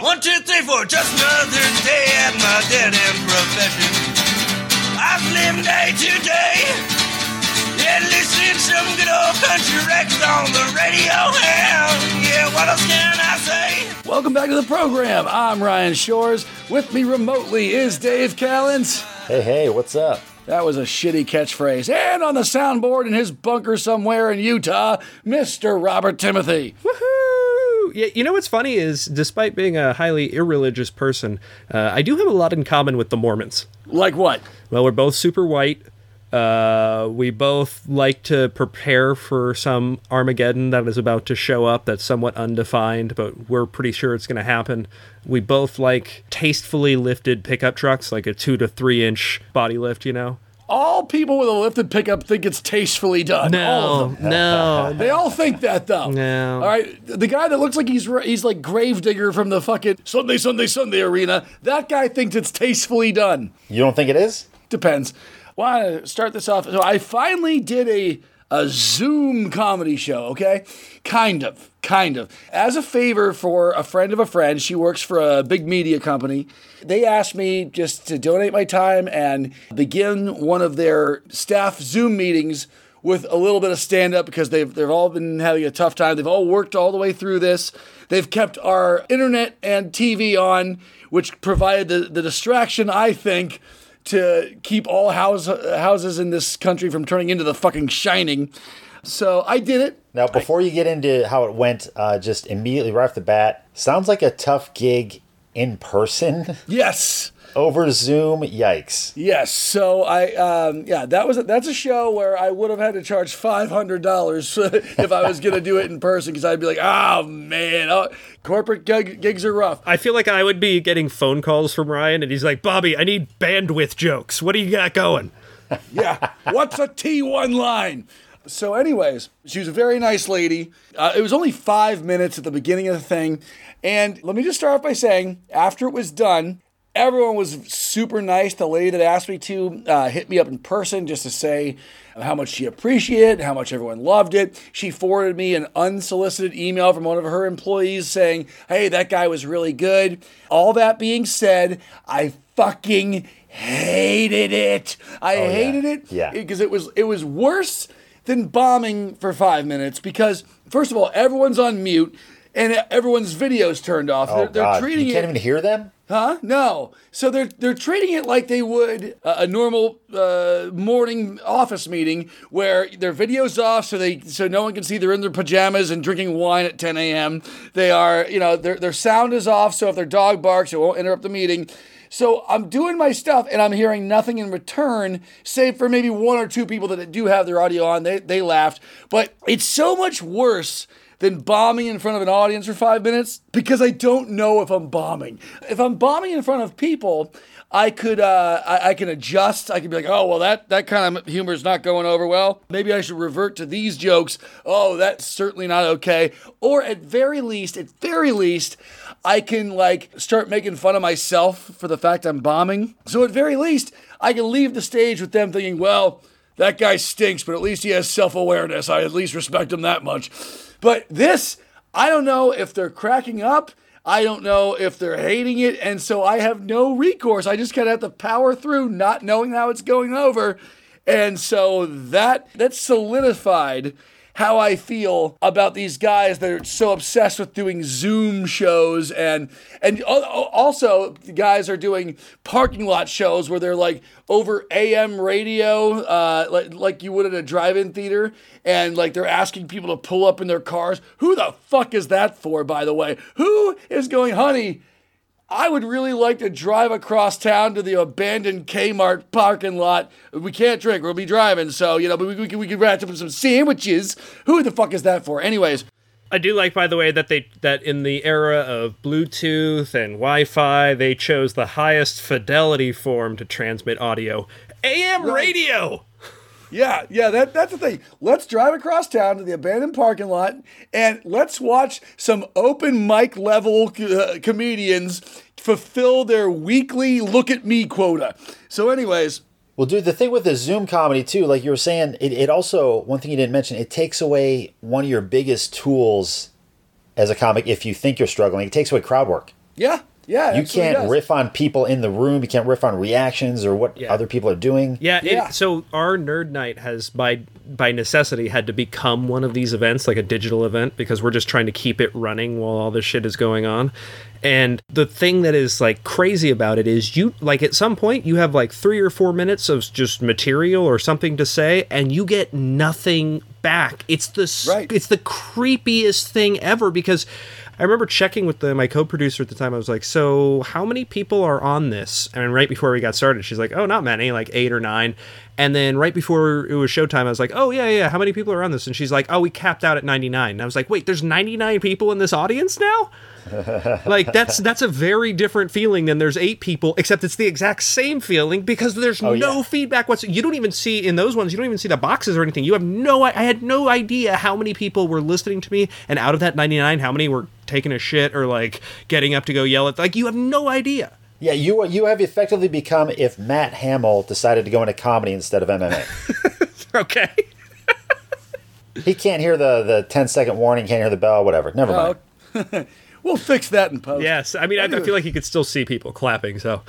One, two, three, four. Just another day at my dead end profession. I've lived day to day. Yeah, listening to some good old country records on the radio. And yeah, what else can I say? Welcome back to the program. I'm Ryan Shores. With me remotely is Dave Callens. Hey, hey, what's up? That was a shitty catchphrase. And on the soundboard in his bunker somewhere in Utah, Mr. Robert Timothy. Woohoo! Yeah, you know what's funny is, despite being a highly irreligious person, uh, I do have a lot in common with the Mormons. Like what? Well, we're both super white. Uh, we both like to prepare for some Armageddon that is about to show up that's somewhat undefined, but we're pretty sure it's going to happen. We both like tastefully lifted pickup trucks, like a two to three inch body lift, you know? All people with a lifted pickup think it's tastefully done. All of them. no. They all think that though. No. All right, the guy that looks like he's he's like Gravedigger from the fucking Sunday Sunday Sunday arena. That guy thinks it's tastefully done. You don't think it is? Depends. Want to start this off? So I finally did a a Zoom comedy show. Okay, kind of, kind of. As a favor for a friend of a friend, she works for a big media company. They asked me just to donate my time and begin one of their staff Zoom meetings with a little bit of stand up because they've they've all been having a tough time. They've all worked all the way through this. They've kept our internet and TV on, which provided the, the distraction, I think, to keep all house, houses in this country from turning into the fucking shining. So I did it. Now, before you get into how it went, uh, just immediately right off the bat, sounds like a tough gig in person Yes. Over Zoom. Yikes! Yes, so I um, yeah that was a, that's a show where I would have had to charge five hundred dollars if I was gonna do it in person because I'd be like, oh man, oh, corporate gig, gigs are rough. I feel like I would be getting phone calls from Ryan, and he's like, Bobby, I need bandwidth jokes. What do you got going? Yeah, what's a T one line? So, anyways, she was a very nice lady. Uh, it was only five minutes at the beginning of the thing, and let me just start off by saying, after it was done, everyone was super nice. The lady that asked me to uh, hit me up in person just to say how much she appreciated, how much everyone loved it. She forwarded me an unsolicited email from one of her employees saying, "Hey, that guy was really good." All that being said, I fucking hated it. I yeah. hated it Yeah. because it was it was worse than bombing for five minutes because first of all everyone's on mute and everyone's videos turned off. Oh they're, they're God, treating you can't it, even hear them. Huh? No. So they're they're treating it like they would a, a normal uh, morning office meeting where their videos off so they so no one can see they're in their pajamas and drinking wine at 10 a.m. They are you know their their sound is off so if their dog barks it won't interrupt the meeting. So I'm doing my stuff and I'm hearing nothing in return, save for maybe one or two people that do have their audio on. They, they laughed. But it's so much worse than bombing in front of an audience for five minutes because I don't know if I'm bombing. If I'm bombing in front of people, I could uh, I, I can adjust. I can be like, oh well, that that kind of humor is not going over well. Maybe I should revert to these jokes. Oh, that's certainly not okay. Or at very least, at very least, I can like start making fun of myself for the fact I'm bombing. So at very least, I can leave the stage with them thinking, well, that guy stinks, but at least he has self awareness. I at least respect him that much. But this, I don't know if they're cracking up. I don't know if they're hating it. And so I have no recourse. I just kind of have to power through not knowing how it's going over. And so that that solidified how I feel about these guys that are so obsessed with doing Zoom shows and and also guys are doing parking lot shows where they're like over AM radio, uh, like like you would at a drive-in theater, and like they're asking people to pull up in their cars. Who the fuck is that for, by the way? Who is going, honey? I would really like to drive across town to the abandoned Kmart parking lot. We can't drink. We'll be driving, so you know, but we, we, we could wrap up some sandwiches. Who the fuck is that for? Anyways, I do like, by the way, that they that in the era of Bluetooth and Wi-Fi, they chose the highest fidelity form to transmit audio: AM radio. Yeah, yeah, that, that's the thing. Let's drive across town to the abandoned parking lot and let's watch some open mic level uh, comedians fulfill their weekly look at me quota. So, anyways, Well, dude, the thing with the Zoom comedy too, like you were saying, it, it also one thing you didn't mention, it takes away one of your biggest tools as a comic if you think you're struggling. It takes away crowd work. Yeah, yeah. You that's what he can't does. riff on people in the room. You can't riff on reactions or what Yeah. other people are doing. Yeah, it- so our nerd night has by by necessity had to become one of these events, like a digital event, because we're just trying to keep it running while all this shit is going on. And the thing that is like crazy about it is you like at some point you have like three or four minutes of just material or something to say, and you get nothing back. It's the Right. it's the creepiest thing ever because I remember checking with the, my co-producer at the time. I was like, "So, how many people are on this?" And right before we got started, she's like, "Oh, not many, like eight or nine. And then right before it was showtime, I was like, "Oh yeah, yeah, how many people are on this?" And she's like, "Oh, we capped out at 99." And I was like, "Wait, there's 99 people in this audience now?" like that's that's a very different feeling than there's eight people, except it's the exact same feeling because there's oh, no yeah. feedback whatsoever. You don't even see in those ones. You don't even see the boxes or anything. You have no. I had no idea how many people were listening to me, and out of that 99, how many were taking a shit or like getting up to go yell at. Like you have no idea. Yeah, you you have effectively become if Matt Hamill decided to go into comedy instead of MMA. Okay. he can't hear the the 10 second warning, can't hear the bell, whatever. Never mind. Oh, we'll fix that in post. yes. I mean, I, I feel like you could still see people clapping. So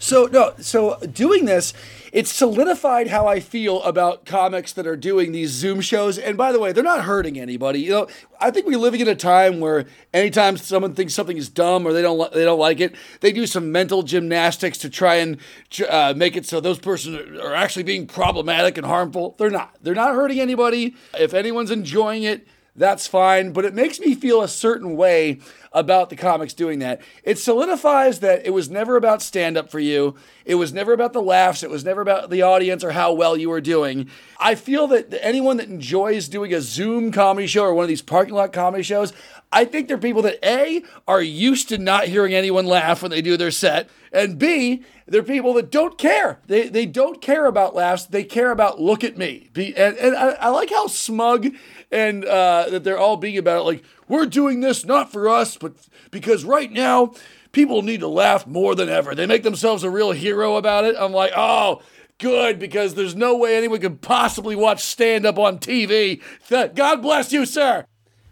So no, so doing this, it's solidified how I feel about comics that are doing these Zoom shows. And by the way, they're not hurting anybody. You know, I think we're living in a time where anytime someone thinks something is dumb or they don't li- they don't like it, they do some mental gymnastics to try and uh, make it so those persons are actually being problematic and harmful. They're not. They're not hurting anybody. If anyone's enjoying it, that's fine, but it makes me feel a certain way about the comics doing that. It solidifies that it was never about stand up for you. It was never about the laughs. It was never about the audience or how well you were doing. I feel that anyone that enjoys doing a Zoom comedy show or one of these parking lot comedy shows, I think they're people that A, are used to not hearing anyone laugh when they do their set, and B, they're people that don't care. They, they don't care about laughs. They care about look at me. Be, and and I, I like how smug and uh, that they're all being about it. Like, we're doing this not for us, but because right now people need to laugh more than ever. They make themselves a real hero about it. I'm like, oh, good, because there's no way anyone could possibly watch stand up on TV. God bless you, sir.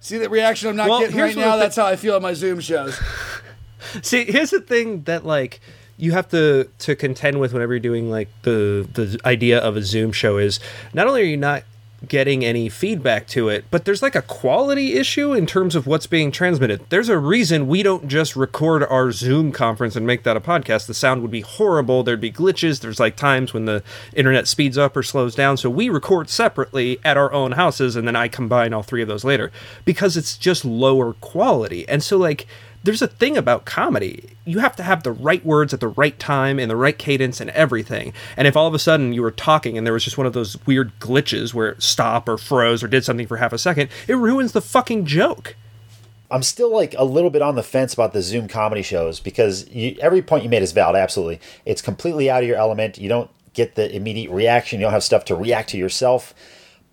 See that reaction I'm not Well, getting right now? That's how I feel at my Zoom shows. See, here's the thing that like you have to to contend with whenever you're doing like the the idea of a Zoom show is not only are you not getting any feedback to it, but there's like a quality issue in terms of what's being transmitted. There's a reason we don't just record our Zoom conference and make that a podcast. The sound would be horrible. There'd be glitches. There's like times when the internet speeds up or slows down. So we record separately at our own houses and then I combine all three of those later because it's just lower quality. And so like there's a thing about comedy. You have to have the right words at the right time and the right cadence and everything. And if all of a sudden you were talking and there was just one of those weird glitches where it stopped or froze or did something for half a second, it ruins the fucking joke. I'm still like a little bit on the fence about the Zoom comedy shows because you, every point you made is valid. Absolutely, it's completely out of your element. You don't get the immediate reaction. You don't have stuff to react to yourself.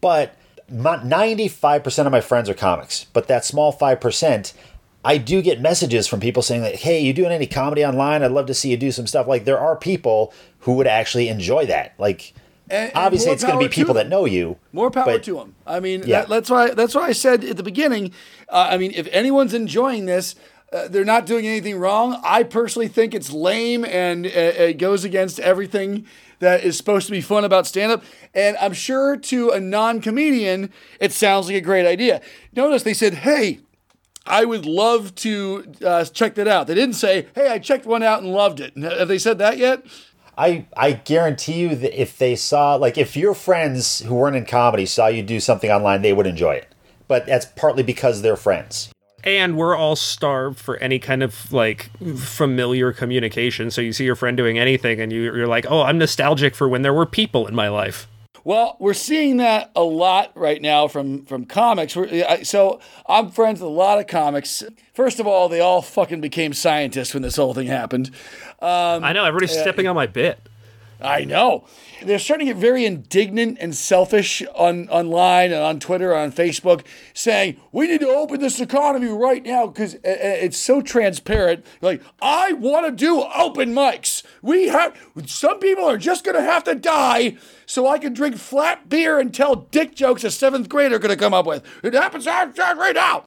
But ninety-five percent of my friends are comics. But that small five percent, I do get messages from people saying like, "Hey, you doing any comedy online? I'd love to see you do some stuff." Like there are people who would actually enjoy that. Like And- and obviously, it's going to be people that know you. More power but- to them. I mean, Yeah. that, that's why that's why I said at the beginning. Uh, I mean, if anyone's enjoying this, uh, they're not doing anything wrong. I personally think it's lame and uh, it goes against everything that is supposed to be fun about stand up. And I'm sure to a non comedian, it sounds like a great idea. Notice they said, "Hey." I would love to uh, check that out. They didn't say, "Hey, I checked one out and loved it." Have they said that yet? I I guarantee you that if they saw like if your friends who weren't in comedy saw you do something online, they would enjoy it. But that's partly because they're friends. And we're all starved for any kind of like familiar communication. So you see your friend doing anything and you, you're like, oh, I'm nostalgic for when there were people in my life. Well, we're seeing that a lot right now from from comics. We're, so I'm friends with a lot of comics. First of all, they all fucking became scientists when this whole thing happened. Um, I know everybody's stepping on my bit. I know. They're starting to get very indignant and selfish on online and on Twitter, and on Facebook, saying we need to open this economy right now because uh, uh, it's so transparent. Like I want to do open mics. We have some people are just going to have to die so I can drink flat beer and tell dick jokes a seventh grader going to come up with. It happens right now.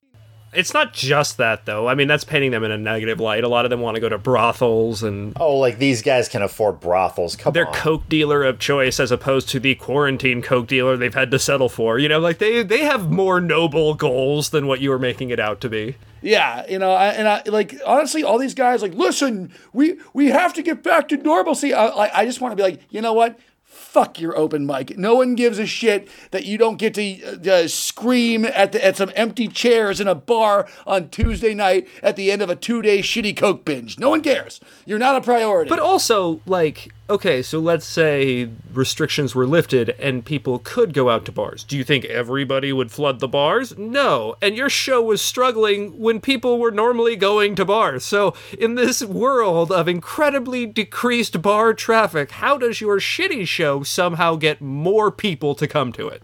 It's not just that though. I mean, that's painting them in a negative light. A lot of them want to go to brothels and Oh, like these guys can afford brothels. Come their on. coke dealer of choice as opposed to the quarantine coke dealer they've had to settle for. You know, like they they have more noble goals than what you were making it out to be. Yeah, you know, I, and I like honestly, all these guys like, listen, we we have to get back to normalcy. I, I, I just want to be like, you know what? Fuck your open mic. No one gives a shit that you don't get to uh, scream at the, at some empty chairs in a bar on Tuesday night at the end of a two day shitty coke binge. No one cares. You're not a priority. But also, like, okay, so let's say restrictions were lifted and people could go out to bars. Do you think everybody would flood the bars? No. And your show was struggling when people were normally going to bars. So, in this world of incredibly decreased bar traffic, how does your shitty show somehow get more people to come to it?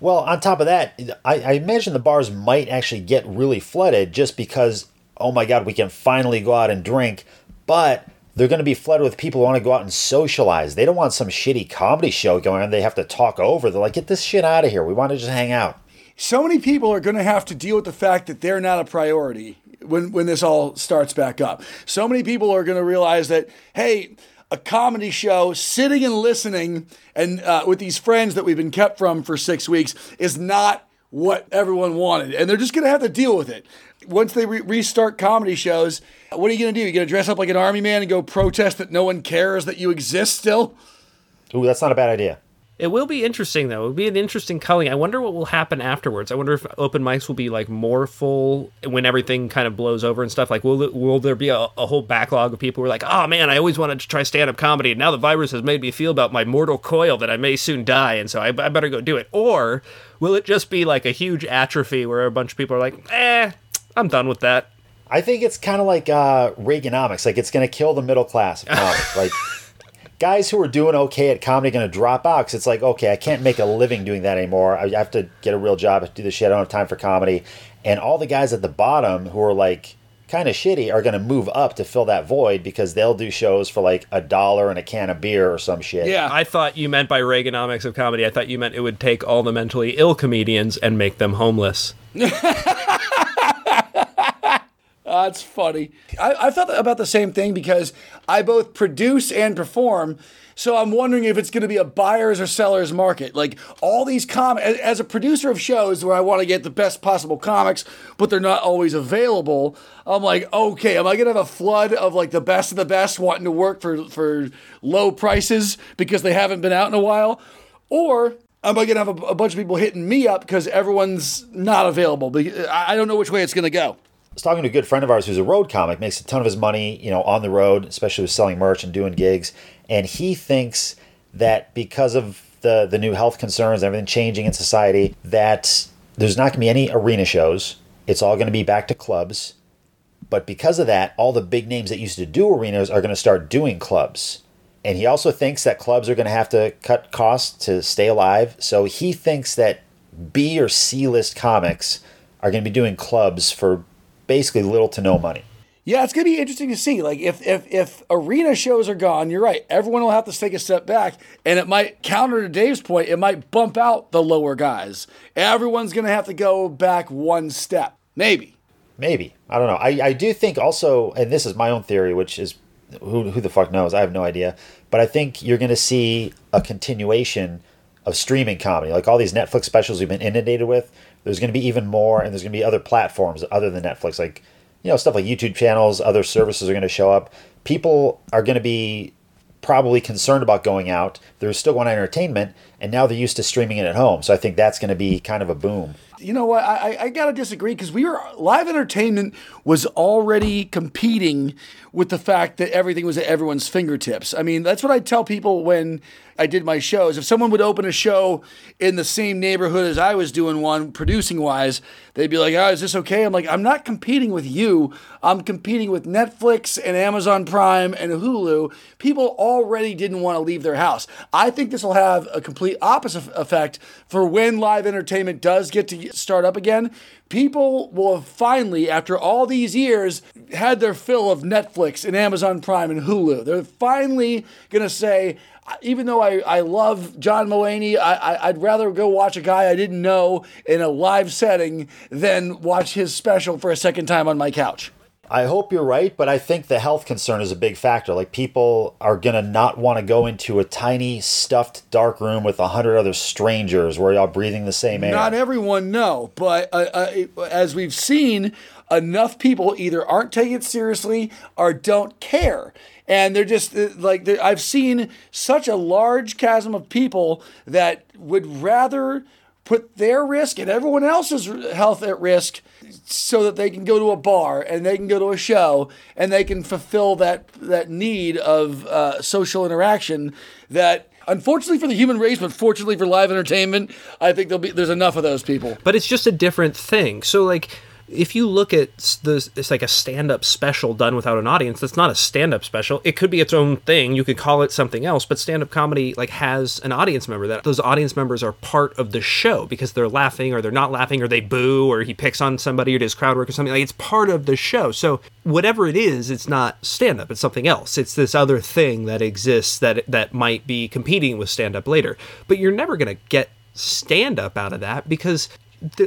Well, on top of that, I, I imagine the bars might actually get really flooded just because, oh my God, we can finally go out and drink. But they're going to be flooded with people who want to go out and socialize. They don't want some shitty comedy show going on. They have to talk over. They're like, get this shit out of here. We want to just hang out. so many people are going to have to deal with the fact that they're not a priority when when this all starts back up. So many people are going to realize that hey, a comedy show, sitting and listening, and uh, with these friends that we've been kept from for six weeks, is not what everyone wanted, and they're just going to have to deal with it. Once they re- restart comedy shows, what are you going to do? You going to dress up like an army man and go protest that no one cares that you exist still? Ooh, that's not a bad idea. It will be interesting though. It'll be an interesting culling. I wonder what will happen afterwards. I wonder if open mics will be like more full when everything kind of blows over and stuff. Like, will will there be a, a whole backlog of people who are like, oh man, I always wanted to try stand up comedy, and now the virus has made me feel about my mortal coil that I may soon die, and so I, I better go do it. Or will it just be like a huge atrophy where a bunch of people are like, eh, I'm done with that. I think it's kind of like uh, Reaganomics. Like it's going to kill the middle class of like guys who are doing okay at comedy going to drop out because it's like, okay, I can't make a living doing that anymore. I have to get a real job. I to do this shit. I don't have time for comedy. And all the guys at the bottom who are like kind of shitty are going to move up to fill that void because they'll do shows for like a dollar and a can of beer or some shit. Yeah. I thought you meant by Reaganomics of comedy. I thought you meant it would take all the mentally ill comedians and make them homeless. Ah, That's funny. I, I thought about the same thing because I both produce and perform. So I'm wondering if it's going to be a buyer's or seller's market. Like all these com as, as a producer of shows where I want to get the best possible comics, but they're not always available. I'm like, okay, am I going to have a flood of like the best of the best wanting to work for for low prices because they haven't been out in a while, or am I going to have a, a bunch of people hitting me up because everyone's not available? I don't know which way it's going to go. Was talking to a good friend of ours who's a road comic, makes a ton of his money, you know, on the road, especially with selling merch and doing gigs. And he thinks that because of the the new health concerns, everything changing in society, that there's not going to be any arena shows. It's all going to be back to clubs. But because of that, all the big names that used to do arenas are going to start doing clubs. And he also thinks that clubs are going to have to cut costs to stay alive. So he thinks that B or C list comics are going to be doing clubs for basically little to no money. Yeah, it's gonna be interesting to see. Like if if if arena shows are gone, you're right. Everyone will have to take a step back, and it might counter to Dave's point. It might bump out the lower guys. Everyone's gonna have to go back one step, maybe. Maybe. I don't know. I, I do think also, and this is my own theory, which is who, who the fuck knows? I have no idea. But I think you're going to see a continuation of streaming comedy. Like all these Netflix specials we've been inundated with, there's going to be even more, and there's going to be other platforms other than Netflix. Like, you know, stuff like YouTube channels, other services are going to show up. People are going to be probably concerned about going out. They're still going to entertainment, and now they're used to streaming it at home. So I think that's going to be kind of a boom. You know what? I, I- gotta disagree because we were live entertainment was already competing with the fact that everything was at everyone's fingertips. I mean, that's what I tell people when I did my shows. If someone would open a show in the same neighborhood as I was doing one, producing wise, they'd be like, "Oh, is this okay?" I'm like, "I'm not competing with you. I'm competing with Netflix and Amazon Prime and Hulu." People already didn't want to leave their house. I think this will have a complete opposite effect for when live entertainment does get to start up again, people will have finally, after all these years, had their fill of Netflix and Amazon Prime and Hulu. They're finally going to say, even though I, I love John Mulaney, I, I, I'd rather go watch a guy I didn't know in a live setting than watch his special for a second time on my couch. I hope you're right, but I think the health concern is a big factor. Like people are gonna not want to go into a tiny stuffed dark room with a hundred other strangers where y'all breathing the same air. Not everyone, no, but uh, uh, as we've seen, enough people either aren't taking it seriously or don't care. And they're just uh, like, they're, I've seen such a large chasm of people that would rather put their risk and everyone else's health at risk so that they can go to a bar and they can go to a show and they can fulfill that that need of uh, social interaction that unfortunately for the human race but fortunately for live entertainment i think there'll be there's enough of those people. But it's just a different thing. So like if you look at the it's like a stand-up special done without an audience that's not a stand-up special. It could be its own thing. You could call it something else but stand-up comedy like has an audience member that those audience members are part of the show because they're laughing or they're not laughing or they boo or he picks on somebody or does crowd work or something like it's part of the show. So whatever it is it's not stand-up it's something else. It's this other thing that exists that that might be competing with stand-up later. But you're never going to get stand up out of that because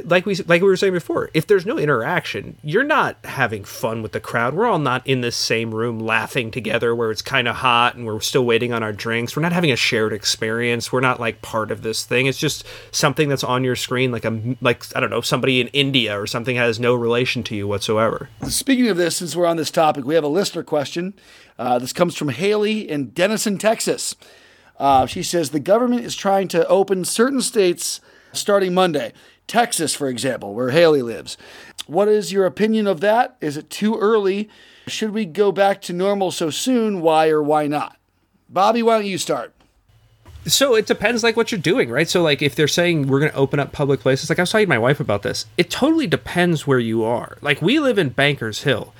like we like we were saying before, if there's no interaction, you're not having fun with the crowd. We're all not in the same room laughing together where it's kind of hot and we're still waiting on our drinks. We're not having a shared experience. We're not like part of this thing. It's just something that's on your screen like a like I don't know, somebody in India or something has no relation to you whatsoever. Speaking of this, since we're on this topic, we have a listener question. Uh, this comes from Haley in Denison, Texas. Uh, she says the government is trying to open certain states starting Monday. Texas, for example, where Haley lives. What is your opinion of that? Is it too early? Should we go back to normal so soon? Why or why not? Bobby, why don't you start? So it depends, like what you're doing, right? So, like if they're saying we're going to open up public places, like I was talking to my wife about this, it totally depends where you are. Like we live in Bankers Hill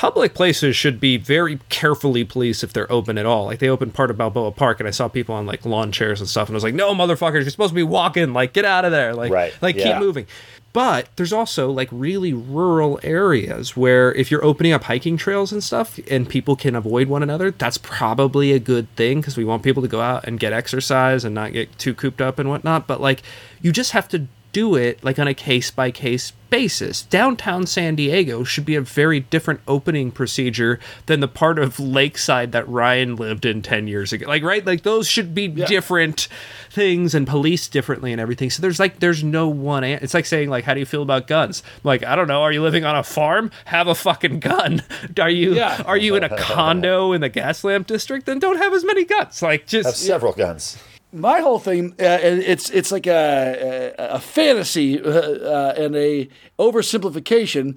public places should be very carefully policed if they're open at all. Like they opened part of Balboa Park, and I saw people on like lawn chairs and stuff, and I was like, "No, motherfuckers, you're supposed to be walking. Like, get out of there. Like, right. like yeah. keep moving." But there's also like really rural areas where if you're opening up hiking trails and stuff and people can avoid one another, that's probably a good thing because we want people to go out and get exercise and not get too cooped up and whatnot. But like, you just have to do it like on a case by case basis. Downtown San Diego should be a very different opening procedure than the part of Lakeside that Ryan lived in 10 years ago. Like right, like those should be yeah. different things and policed differently and everything. So there's like there's no one an- it's like saying like how do you feel about guns? Like I don't know, are you living on a farm? Have a fucking gun. Are you yeah. are you in a condo in the Gaslamp district? Then don't have as many guns. Like just have several guns my whole thing uh, it's it's like a a, fantasy uh, uh, and a oversimplification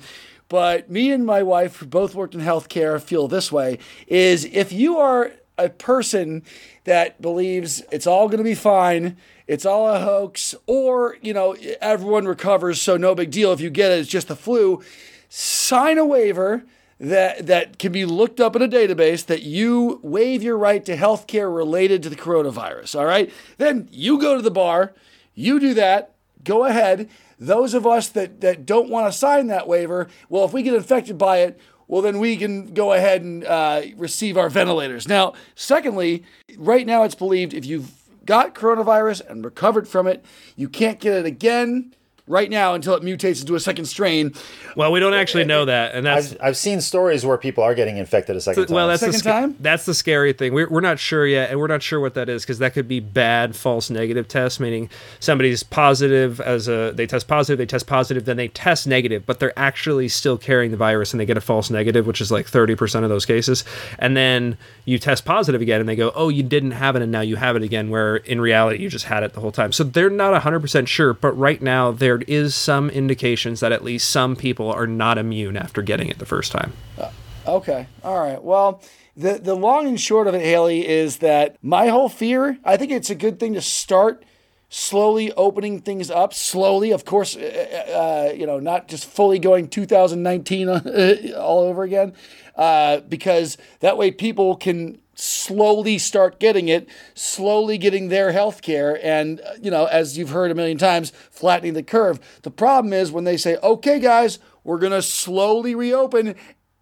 but me and my wife who both worked in healthcare feel this way is if you are a person that believes it's all going to be fine it's all a hoax or you know everyone recovers so no big deal if you get it it's just the flu sign a waiver that that can be looked up in a database that you waive your right to health care related to the coronavirus. All right. Then you go to the bar, you do that, go ahead. Those of us that, that don't want to sign that waiver, well, if we get infected by it, well, then we can go ahead and uh, receive our ventilators. Now, secondly, right now it's believed if you've got coronavirus and recovered from it, you can't get it again right now until it mutates into a second strain. Well, we don't actually know that, and that's I've, I've seen stories where people are getting infected a second time. Well, that's second the, time. That's the scary thing. We're, we're not sure yet, and we're not sure what that is because that could be bad false negative tests, meaning somebody's positive as a they test positive, they test positive, then they test negative, but they're actually still carrying the virus and they get a false negative, which is like thirty percent of those cases, and then you test positive again and they go, oh, you didn't have it and now you have it again, where in reality you just had it the whole time. So they're not hundred percent sure, but right now they're there is some indications that at least some people are not immune after getting it the first time. Uh, okay. All right. Well, the the long and short of it, Haley, is that my whole fear. I think it's a good thing to start slowly opening things up slowly of course uh, uh, uh you know not just fully going 2019 all over again uh, because that way people can slowly start getting it, slowly getting their health care, and, uh, you know, as you've heard a million times, flattening the curve. The problem is when they say, okay, guys, we're going to slowly reopen,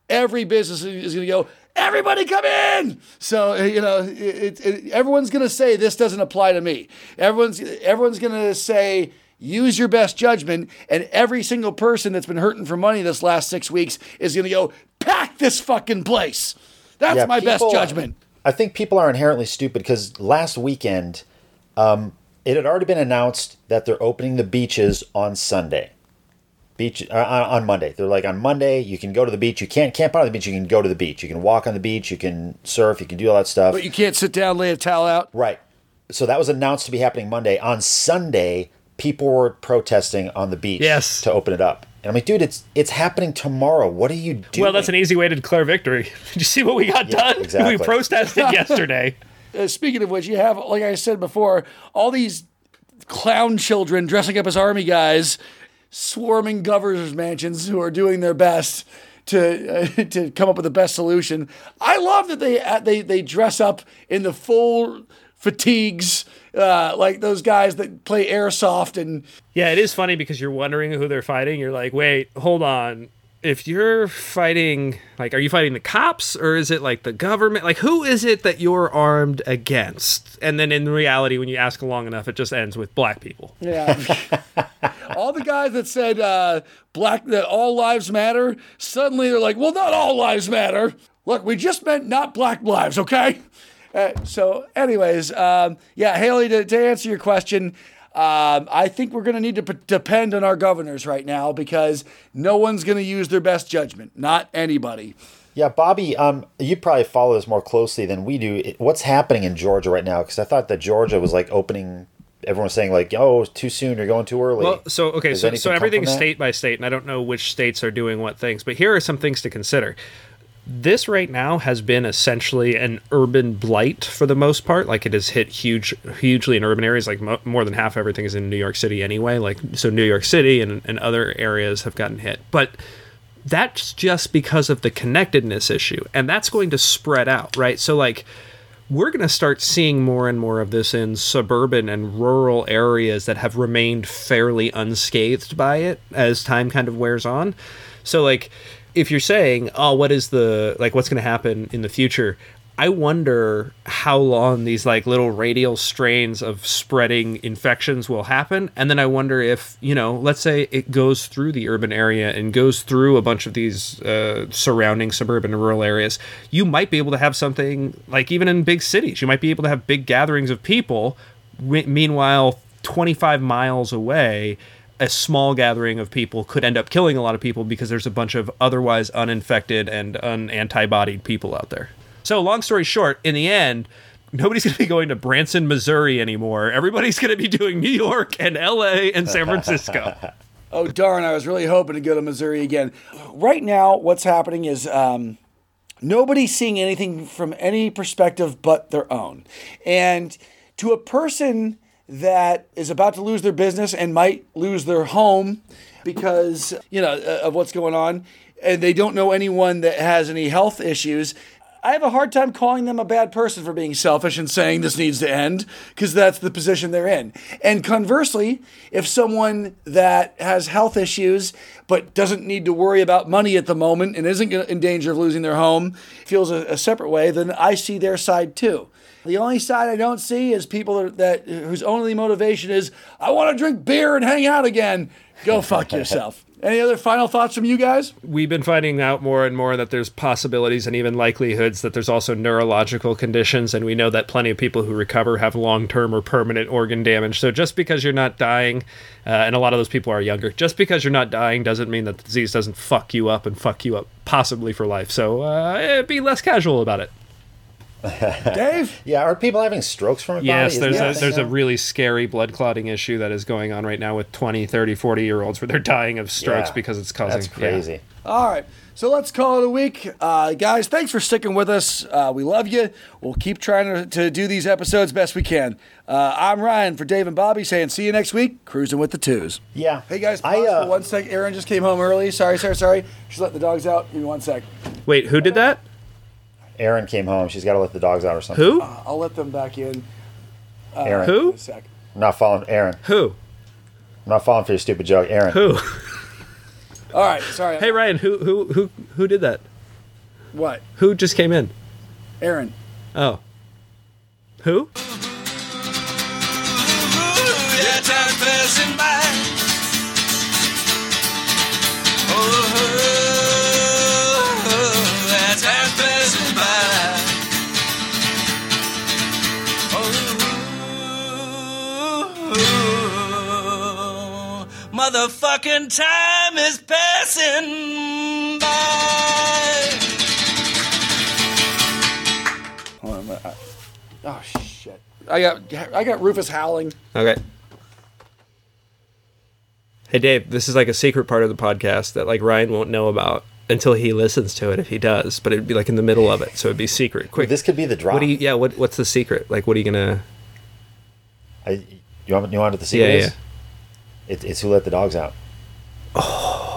every business is going to go, everybody come in. So uh, you know, it, it, everyone's going to say this doesn't apply to me. Everyone's everyone's going to say use your best judgment, and every single person that's been hurting for money this last six weeks is going to go pack this fucking place. That's Yeah, my best judgment. I think people are inherently stupid because last weekend, um, it had already been announced that they're opening the beaches on Sunday. Beach uh, on on Monday. They're like on Monday you can go to the beach. You can't camp out on the beach. You can go to the beach. You can walk on the beach. You can surf. You can do all that stuff. But you can't sit down, lay a towel out. Right. So that was announced to be happening Monday. On Sunday, people were protesting on the beach Yes. to open it up. And I'm like, dude, it's it's happening tomorrow. What are you doing? Well, that's an easy way to declare victory. Did you see what we got Yeah, done? exactly. We protested yesterday. Uh, speaking of which, you have, like I said before, all these clown children dressing up as army guys, swarming governors' mansions who are doing their best to uh, to come up with the best solution. I love that they uh, they they dress up in the full fatigues, uh, like those guys that play airsoft and Yeah, it is funny because you're wondering who they're fighting. You're like, wait, hold on. If you're fighting, like, are you fighting the cops or is it like the government? Like, who is it that you're armed against? And then in reality, when you ask long enough, it just ends with black people. Yeah. all the guys that said uh, black that all lives matter, suddenly they're like, well, not all lives matter. Look, we just meant not black lives, okay? Uh, so, anyways, um, yeah, Haley, to, to answer your question, um, I think we're going to need to p- depend on our governors right now because no one's going to use their best judgment, not anybody. Yeah, Bobby, um, you probably follow this more closely than we do. It- What's happening in Georgia right now? Because I thought that Georgia was like opening. Everyone was saying like, "Oh, too soon. You're going too early." Well, so okay, Does so, so come everything's state by state, and I don't know which states are doing what things, but here are some things to consider. This right now has been essentially an urban blight for the most part. Like it has hit huge, hugely in urban areas. Like mo- more than half everything is in New York City anyway. Like so, New York City and, and other areas have gotten hit, but that's just because of the connectedness issue, and that's going to spread out, right? So like we're going to start seeing more and more of this in suburban and rural areas that have remained fairly unscathed by it as time kind of wears on. So like if you're saying, "Oh, what is the like what's going to happen in the future?" I wonder how long these like little radial strains of spreading infections will happen. And then I wonder if, you know, let's say it goes through the urban area and goes through a bunch of these uh, surrounding suburban and rural areas. You might be able to have something like even in big cities, you might be able to have big gatherings of people. Meanwhile, 25 miles away, a small gathering of people could end up killing a lot of people because there's a bunch of otherwise uninfected and unantibodied people out there. So, long story short, in the end, nobody's going to be going to Branson, Missouri anymore. Everybody's going to be doing New York and LA and San Francisco. Oh darn! I was really hoping to go to Missouri again. Right now, what's happening is um, nobody's seeing anything from any perspective but their own, and to a person that is about to lose their business and might lose their home because you know of what's going on, and they don't know anyone that has any health issues. I have a hard time calling them a bad person for being selfish and saying this needs to end because that's the position they're in. And conversely, if someone that has health issues but doesn't need to worry about money at the moment and isn't in danger of losing their home feels a, a separate way, then I see their side too. The only side I don't see is people that, that whose only motivation is I want to drink beer and hang out again. Go fuck yourself. Any other final thoughts from you guys? We've been finding out more and more that there's possibilities and even likelihoods that there's also neurological conditions, and we know that plenty of people who recover have long term or permanent organ damage. So just because you're not dying, uh, and a lot of those people are younger, just because you're not dying doesn't mean that the disease doesn't fuck you up and fuck you up possibly for life. So uh, be less casual about it. Dave? yeah, are people having strokes from it? Yes, there's a that there's a really scary blood clotting issue that is going on right now with 20, 30, 40 year olds where they're dying of strokes Yeah. because it's causing That's yeah. crazy. All right. So let's call it a week. Uh, guys, thanks for sticking with us. Uh, we love you. We'll keep trying to, to do these episodes best we can. Uh, I'm Ryan for Dave and Bobby saying see you next week, cruising with the twos. Yeah. Hey guys, I uh, for one sec. Aaron just came home early. Sorry, sorry, sorry. She's letting the dogs out. Give me one sec. Wait, who did that? Aaron came home. She's got to let the dogs out or something. Who? Uh, I'll let them back in. Uh, Aaron. Who? In a sec. I'm not falling, Aaron. Who? I'm not falling for your stupid joke, Aaron. Who? All right, sorry. hey Ryan, who who who who did that? What? Who just came in? Aaron. Oh. Who? Yeah, motherfucking time is passing by. Hold on, a. I- Oh shit! I got I got Rufus howling. Okay. Hey Dave, this is like a secret part of the podcast that like Ryan won't know about until he listens to it if he does, but it'd be like in the middle of it, so it'd be secret. Quick. This could be the drop. what do you yeah, what what's the secret? Like what are you gonna I, you want you want what the secret Yeah, is? yeah. It, it's who let the dogs out. Oh.